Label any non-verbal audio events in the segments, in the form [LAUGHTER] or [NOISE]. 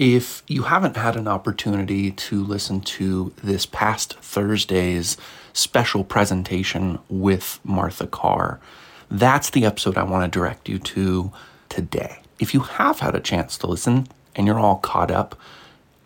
If you haven't had an opportunity to listen to this past Thursday's special presentation with Martha Carr, that's the episode I want to direct you to today. If you have had a chance to listen and you're all caught up,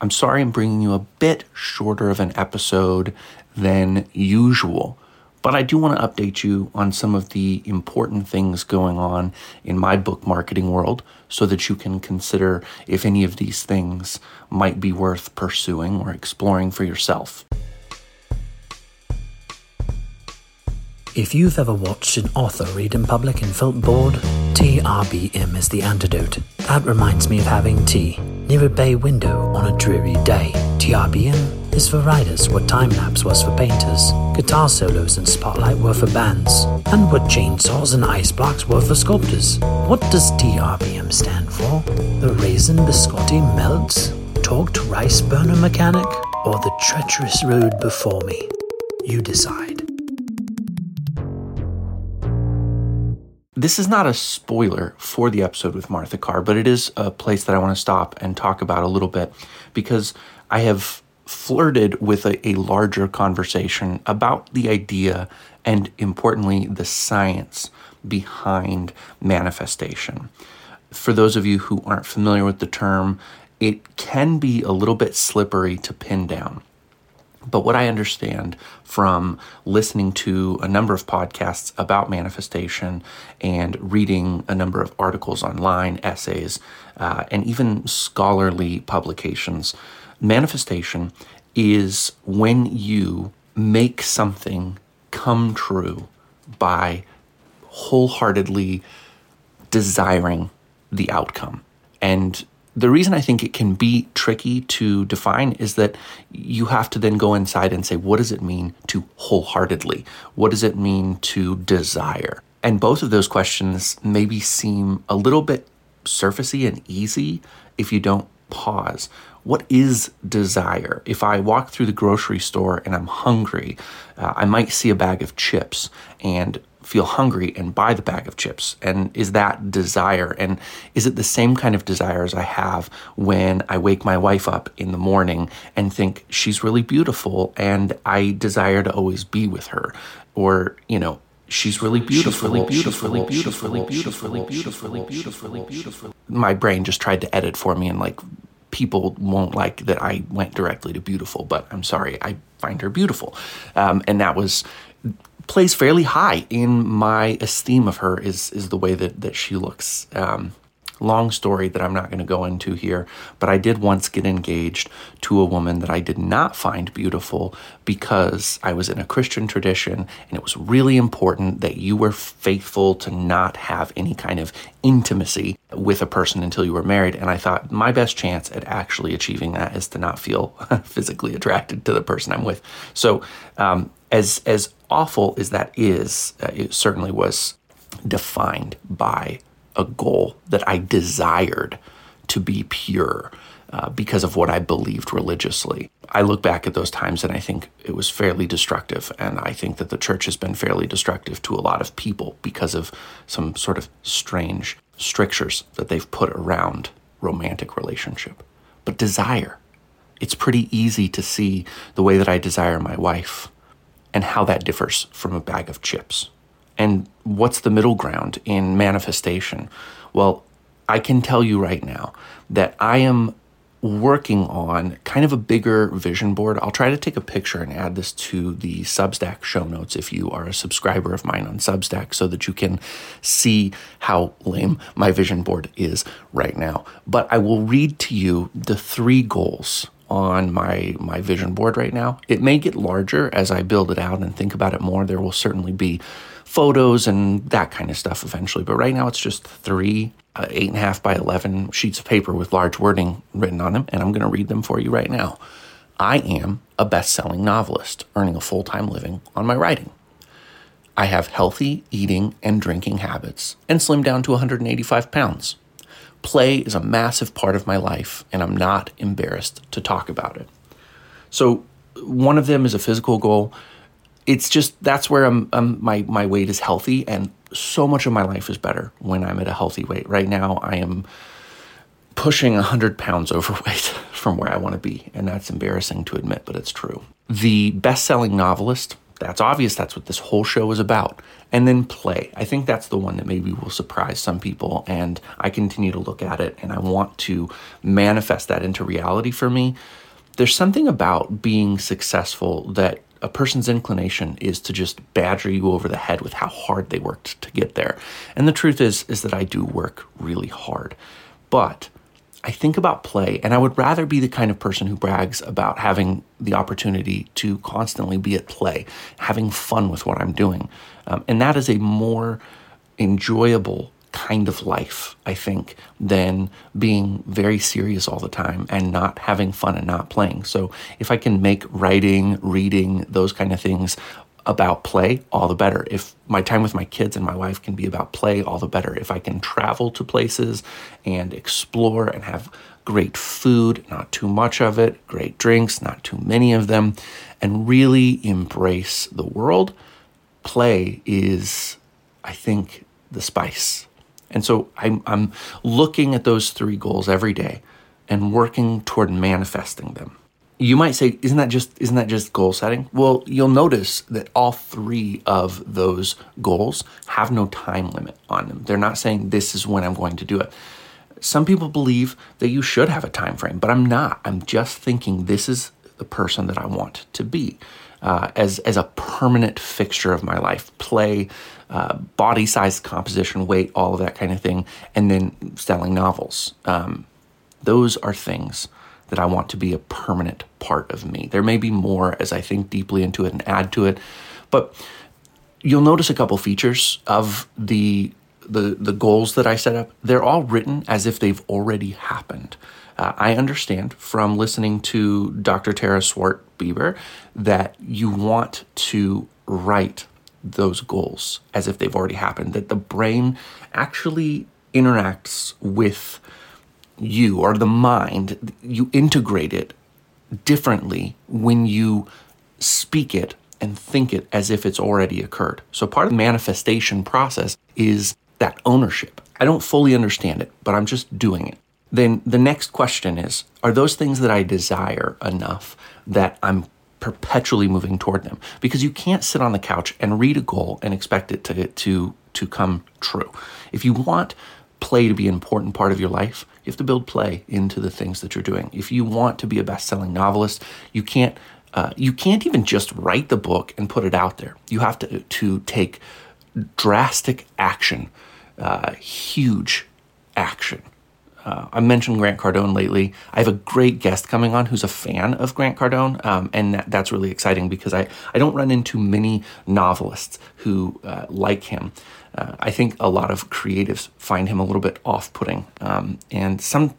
I'm sorry I'm bringing you a bit shorter of an episode than usual. But I do want to update you on some of the important things going on in my book marketing world so that you can consider if any of these things might be worth pursuing or exploring for yourself. If you've ever watched an author read in public and felt bored, TRBM is the antidote. That reminds me of having tea near a bay window on a dreary day. TRBM is for writers what time lapse was for painters, guitar solos and spotlight were for bands, and what chainsaws and ice blocks were for sculptors. What does TRBM stand for? The raisin biscotti melts? Talked rice burner mechanic? Or the treacherous road before me? You decide. This is not a spoiler for the episode with Martha Carr, but it is a place that I want to stop and talk about a little bit because I have flirted with a, a larger conversation about the idea and, importantly, the science behind manifestation. For those of you who aren't familiar with the term, it can be a little bit slippery to pin down. But what I understand from listening to a number of podcasts about manifestation and reading a number of articles online, essays, uh, and even scholarly publications, manifestation is when you make something come true by wholeheartedly desiring the outcome. And the reason I think it can be tricky to define is that you have to then go inside and say, what does it mean to wholeheartedly? What does it mean to desire? And both of those questions maybe seem a little bit surfacey and easy if you don't pause. What is desire? If I walk through the grocery store and I'm hungry, uh, I might see a bag of chips and feel hungry and buy the bag of chips? And is that desire? And is it the same kind of desire as I have when I wake my wife up in the morning and think she's really beautiful and I desire to always be with her? Or, you know, she's really beautiful, really beautiful, really beautiful, really beautiful, really beautiful, really beautiful, really beautiful. My brain just tried to edit for me and like people won't like that I went directly to beautiful, but I'm sorry, I find her beautiful. Um, and that was plays fairly high in my esteem of her is is the way that that she looks. Um, long story that I'm not going to go into here, but I did once get engaged to a woman that I did not find beautiful because I was in a Christian tradition and it was really important that you were faithful to not have any kind of intimacy with a person until you were married. And I thought my best chance at actually achieving that is to not feel [LAUGHS] physically attracted to the person I'm with. So, um, as as awful as that is, uh, it certainly was defined by a goal that I desired to be pure uh, because of what I believed religiously. I look back at those times and I think it was fairly destructive. And I think that the church has been fairly destructive to a lot of people because of some sort of strange strictures that they've put around romantic relationship. But desire, it's pretty easy to see the way that I desire my wife and how that differs from a bag of chips. And what's the middle ground in manifestation? Well, I can tell you right now that I am working on kind of a bigger vision board. I'll try to take a picture and add this to the Substack show notes if you are a subscriber of mine on Substack so that you can see how lame my vision board is right now. But I will read to you the three goals on my my vision board right now. It may get larger as I build it out and think about it more. There will certainly be photos and that kind of stuff eventually, but right now it's just three uh, eight and a half by eleven sheets of paper with large wording written on them, and I'm going to read them for you right now. I am a best-selling novelist, earning a full-time living on my writing. I have healthy eating and drinking habits and slimmed down to 185 pounds. Play is a massive part of my life, and I'm not embarrassed to talk about it. So, one of them is a physical goal. It's just that's where I'm, I'm, my my weight is healthy, and so much of my life is better when I'm at a healthy weight. Right now, I am pushing 100 pounds [LAUGHS] overweight from where I want to be. And that's embarrassing to admit, but it's true. The best selling novelist, that's obvious. That's what this whole show is about. And then play. I think that's the one that maybe will surprise some people. And I continue to look at it and I want to manifest that into reality for me. There's something about being successful that a person's inclination is to just badger you over the head with how hard they worked to get there. And the truth is is that I do work really hard. But I think about play, and I would rather be the kind of person who brags about having the opportunity to constantly be at play, having fun with what I'm doing. Um, and that is a more enjoyable kind of life, I think, than being very serious all the time and not having fun and not playing. So if I can make writing, reading, those kind of things about play, all the better. If my time with my kids and my wife can be about play, all the better. If I can travel to places and explore and have great food, not too much of it, great drinks, not too many of them, and really embrace the world, play is, I think, the spice. And so I'm, I'm looking at those three goals every day and working toward manifesting them you might say isn't that just isn't that just goal setting? Well you'll notice that all three of those goals have no time limit on them. They're not saying this is when i'm going to do it. Some people believe that you should have a time frame but i'm not. I'm just thinking this is the person that i want to be uh, as as a permanent fixture of my life. Play uh, body size composition weight all of that kind of thing and then selling novels. Um, those are things that I want to be a permanent part of me. There may be more as I think deeply into it and add to it, but you'll notice a couple features of the the the goals that I set up. They're all written as if they've already happened. Uh, I understand from listening to Dr. Tara Swart Bieber that you want to write those goals as if they've already happened. That the brain actually interacts with you or the mind, you integrate it differently when you speak it and think it as if it's already occurred. So part of the manifestation process is that ownership. I don't fully understand it, but I'm just doing it. Then the next question is Are those things that I desire enough that I'm perpetually moving toward them? Because you can't sit on the couch and read a goal and expect it to, to, to come true. If you want play to be an important part of your life, you have to build play into the things that you're doing. If you want to be a best-selling novelist, you can't uh, you can't even just write the book and put it out there. You have to to take drastic action, uh, huge action. Uh, I mentioned Grant Cardone lately. I have a great guest coming on who's a fan of Grant Cardone, um, and that, that's really exciting because I, I don't run into many novelists who uh, like him uh, I think a lot of creatives find him a little bit off putting. Um, and some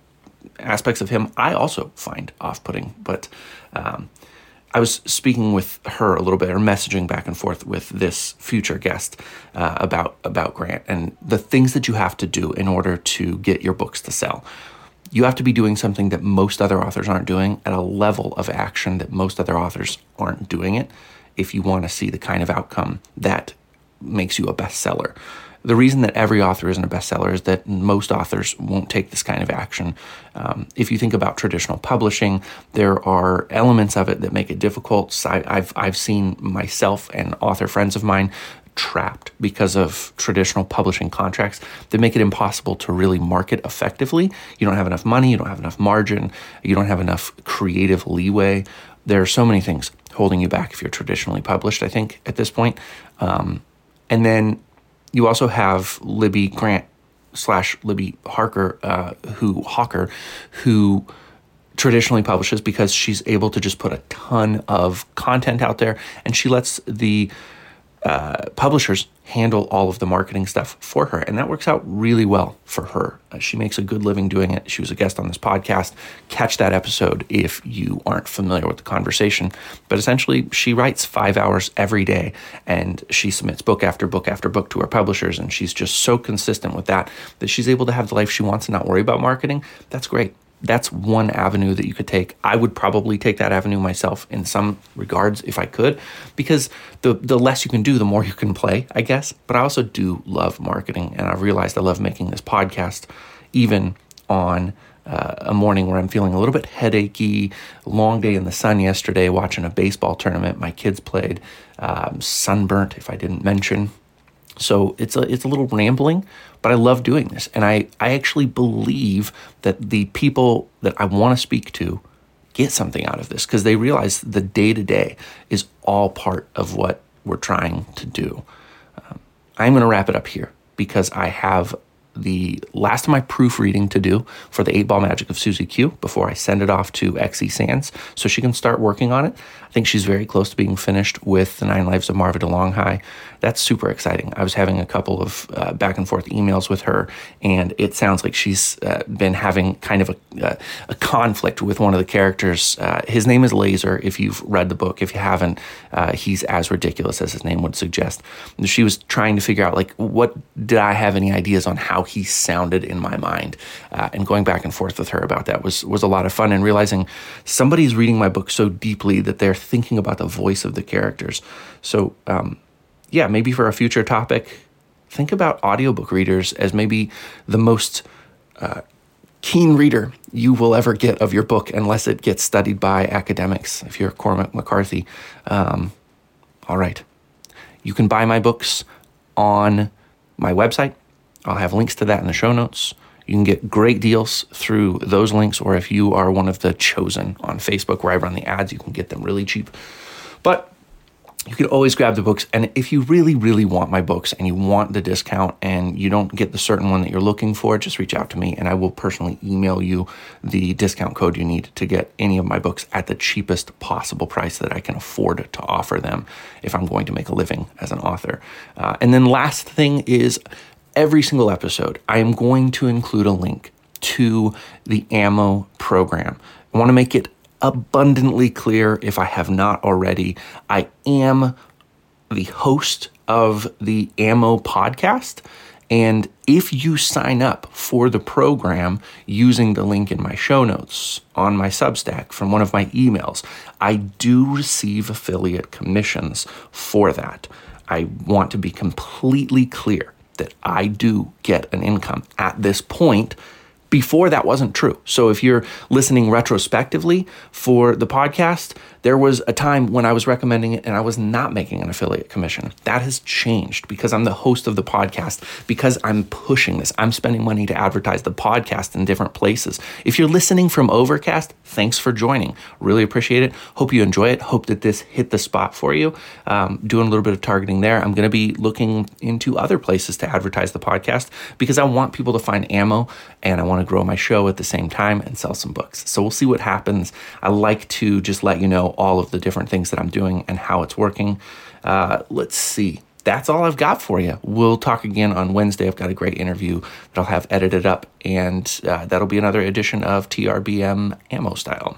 aspects of him I also find off putting. But um, I was speaking with her a little bit, or messaging back and forth with this future guest uh, about, about Grant and the things that you have to do in order to get your books to sell. You have to be doing something that most other authors aren't doing at a level of action that most other authors aren't doing it if you want to see the kind of outcome that makes you a bestseller. The reason that every author isn't a bestseller is that most authors won't take this kind of action. Um, if you think about traditional publishing, there are elements of it that make it difficult. I, I've, I've seen myself and author friends of mine trapped because of traditional publishing contracts that make it impossible to really market effectively. You don't have enough money, you don't have enough margin, you don't have enough creative leeway. There are so many things holding you back if you're traditionally published, I think, at this point. Um, and then you also have Libby Grant slash Libby Harker, uh, who Hawker, who traditionally publishes because she's able to just put a ton of content out there, and she lets the uh, publishers handle all of the marketing stuff for her. And that works out really well for her. Uh, she makes a good living doing it. She was a guest on this podcast. Catch that episode if you aren't familiar with the conversation. But essentially, she writes five hours every day and she submits book after book after book to her publishers. And she's just so consistent with that that she's able to have the life she wants and not worry about marketing. That's great that's one avenue that you could take. I would probably take that avenue myself in some regards if I could, because the the less you can do, the more you can play, I guess. But I also do love marketing, and I've realized I love making this podcast, even on uh, a morning where I'm feeling a little bit headachy, long day in the sun yesterday watching a baseball tournament my kids played, um, sunburnt, if I didn't mention. So it's a, it's a little rambling, but I love doing this. And I, I actually believe that the people that I want to speak to get something out of this because they realize the day to day is all part of what we're trying to do. Um, I'm going to wrap it up here because I have the last of my proofreading to do for the 8 Ball Magic of Suzie Q before I send it off to Xe Sands so she can start working on it. I think she's very close to being finished with The Nine Lives of Marva DeLonghi. That's super exciting. I was having a couple of uh, back and forth emails with her, and it sounds like she's uh, been having kind of a, uh, a, conflict with one of the characters. Uh, his name is Laser, if you've read the book. If you haven't, uh, he's as ridiculous as his name would suggest. She was trying to figure out, like, what did I have any ideas on how he sounded in my mind. Uh, and going back and forth with her about that was was a lot of fun. And realizing somebody's reading my book so deeply that they're thinking about the voice of the characters. So um, yeah, maybe for a future topic, think about audiobook readers as maybe the most uh, keen reader you will ever get of your book, unless it gets studied by academics. If you're Cormac McCarthy, um, all right. You can buy my books on my website, I'll have links to that in the show notes. You can get great deals through those links, or if you are one of the chosen on Facebook where I run the ads, you can get them really cheap. But you can always grab the books. And if you really, really want my books and you want the discount and you don't get the certain one that you're looking for, just reach out to me and I will personally email you the discount code you need to get any of my books at the cheapest possible price that I can afford to offer them if I'm going to make a living as an author. Uh, and then last thing is every single episode, I am going to include a link to the AMMO program. I want to make it abundantly clear if I have not already. I am the host of the AMMO podcast. And if you sign up for the program using the link in my show notes on my Substack from one of my emails, I do receive affiliate commissions for that. I want to be completely clear that I do get an income. At this point before that wasn't true. So if you're listening retrospectively for the podcast, there was a time when I was recommending it and I was not making an affiliate commission. That has changed because I'm the host of the podcast, because I'm pushing this. I'm spending money to advertise the podcast in different places. If you're listening from Overcast, thanks for joining. Really appreciate it. Hope you enjoy it. Hope that this hit the spot for you. Um, doing a little bit of targeting there. I'm going to be looking into other places to advertise the podcast because I want people to find AMMO and I want to grow my show at the same time and sell some books. So we'll see what happens. I like to just let you know all of the different things that I'm doing and how it's working. Uh, let's see. That's all I've got for you. We'll talk again on Wednesday. I've got a great interview that I'll have edited up, and uh, that'll be another edition of TRBM AMMO Style.